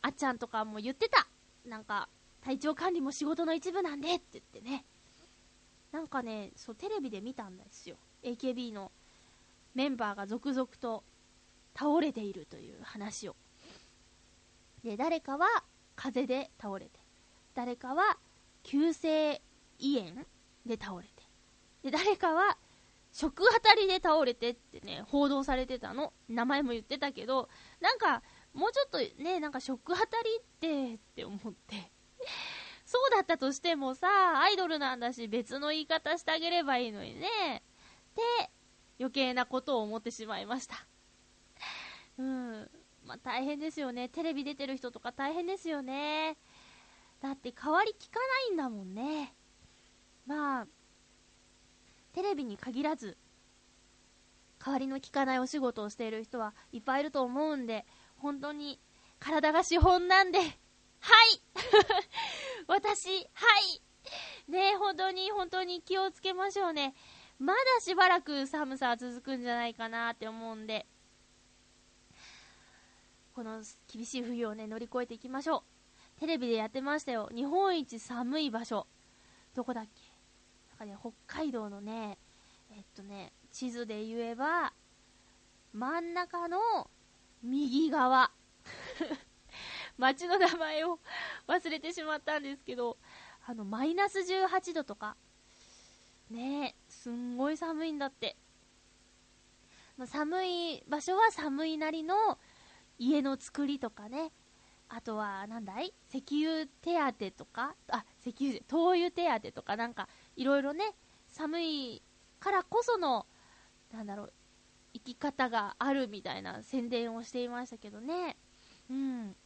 あっちゃんとかも言ってた。なんか、体調管理も仕事の一部なんでって言ってね。なんかね、そう、テレビで見たんですよ。AKB のメンバーが続々と倒れているという話を。で、誰かは風邪で倒れて、誰かは急性胃炎で倒れて、で、誰かは食当たりで倒れてってね、報道されてたの。名前も言ってたけど、なんか、もうちょっとね、なんか食当たりってって思って。そうだったとしてもさ、アイドルなんだし別の言い方してあげればいいのにね。で、余計なことを思ってしまいました。うん。まあ、大変ですよね。テレビ出てる人とか大変ですよね。だって代わり聞かないんだもんね。まあ、テレビに限らず、代わりの効かないお仕事をしている人はいっぱいいると思うんで、本当に体が資本なんで、はい 私、はいね本当に本当に気をつけましょうね。まだしばらく寒さは続くんじゃないかなって思うんで、この厳しい冬をね、乗り越えていきましょう。テレビでやってましたよ。日本一寒い場所。どこだっけ？なんかね、北海道のね、えっとね、地図で言えば、真ん中の右側。街の名前を忘れてしまったんですけど、あの、マイナス18度とか、ねえ、すんごい寒いんだって。まあ、寒い場所は寒いなりの家の作りとかね、あとは、なんだい？石油手当とか、あ、石油、灯油手当とか？なんか、いろいろね、寒いからこその、なんだろう、生き方があるみたいな宣伝をしていましたけどね。うん。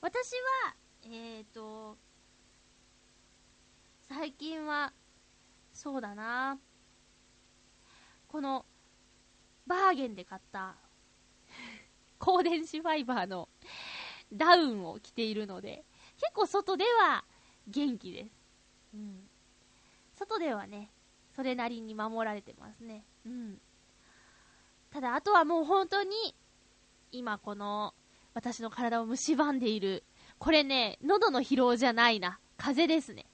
私は、えっ、ー、と、最近は、そうだなこの、バーゲンで買った 高電子ファイバーのダウンを着ているので、結構外では元気です。うん。外ではね、それなりに守られてますね。うん。ただ、あとはもう本当に、今この私の体を蝕んでいる。これね、喉の疲労じゃないな。風邪ですね。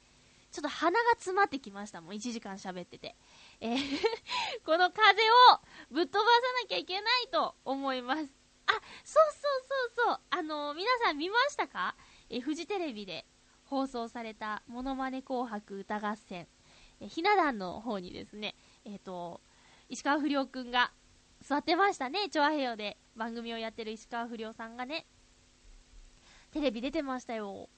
ちょっと鼻が詰まってきましたもん。1時間喋ってて。えー この風をぶっ飛ばさなきゃいけないと思います。あ、そうそうそうそう。あのー、皆さん見ましたか？えフジテレビで放送されたモノマネ紅白歌合戦。えひな壇の方にですね、えっ、ー、と、石川不良くんが座ってましたね。チョアヘヨで番組をやってる石川不良さんがね、テレビ出てましたよ。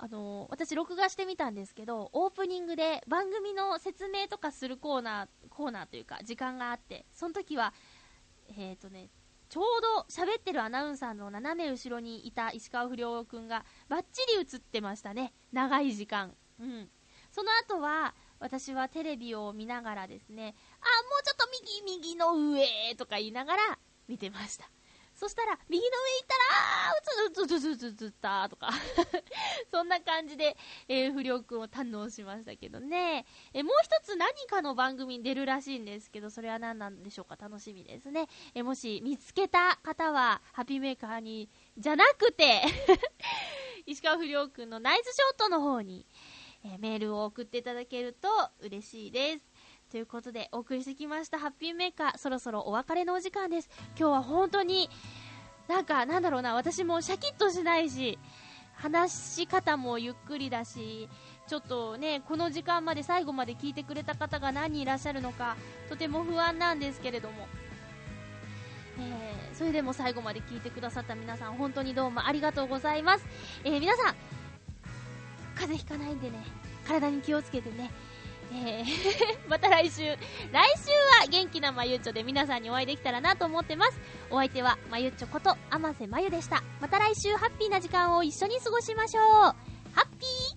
あの私録画してみたんですけど、オープニングで番組の説明とかするコーナー、コーナーというか、時間があって、その時は、えっ、ー、とね、ちょうど喋ってるアナウンサーの斜め後ろにいた石川不良くんがバッチリ映ってましたね。長い時間。うん。その後は、私はテレビを見ながらですね、あ、もうちょっと右、右の上とか言いながら見てました。そしたら、右の上行ったら、あー、うつうつうつうつうつったとかそんな感じで、えー、不良くんを堪能しましたけどね。えー、もう一つ何かの番組に出るらしいんですけど、それは何なんでしょうか楽しみですね。えー、もし見つけた方は、ハッピーメーカーに、じゃなくて石川不良くんのナイスショットの方に、えー、メールを送っていただけると嬉しいです。ということで、お送りしてきました、ハッピーメーカー、そろそろお別れのお時間です。今日は本当に、なんか、なんだろうな、私もシャキッとしないし、話し方もゆっくりだし、ちょっとね、この時間まで最後まで聞いてくれた方が何人いらっしゃるのか、とても不安なんですけれども、えー、それでも最後まで聞いてくださった皆さん、本当にどうもありがとうございます。えー、皆さん、風邪ひかないんでね、体に気をつけてね、えー また来週。来週は元気なまゆっちょで皆さんにお会いできたらなと思ってます。お相手はまゆっちょこと天瀬まゆでした。また来週ハッピーな時間を一緒に過ごしましょうハッピー。